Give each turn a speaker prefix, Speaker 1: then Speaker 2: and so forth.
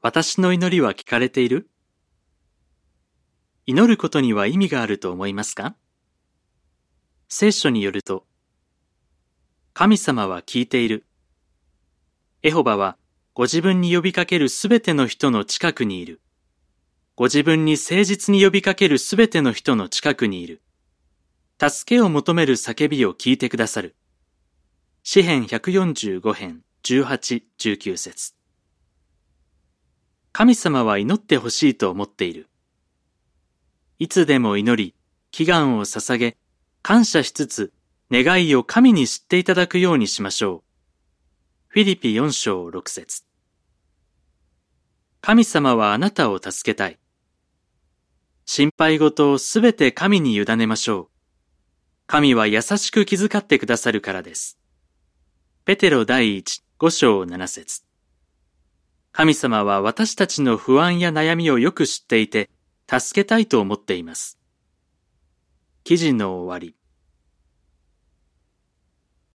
Speaker 1: 私の祈りは聞かれている？祈ることには意味があると思いますか？聖書によると、神様は聞いている。エホバはご自分に呼びかけるすべての人の近くにいる。ご自分に誠実に呼びかけるすべての人の近くにいる。助けを求める叫びを聞いてくださる。詩編145編18、19節神様は祈ってほしいと思っている。いつでも祈り、祈願を捧げ、感謝しつつ、願いを神に知っていただくようにしましょう。フィリピ4章6節神様はあなたを助けたい。心配事をすべて神に委ねましょう。神は優しく気遣ってくださるからです。ペテロ第一五章七節神様は私たちの不安や悩みをよく知っていて、助けたいと思っています。記事の終わり。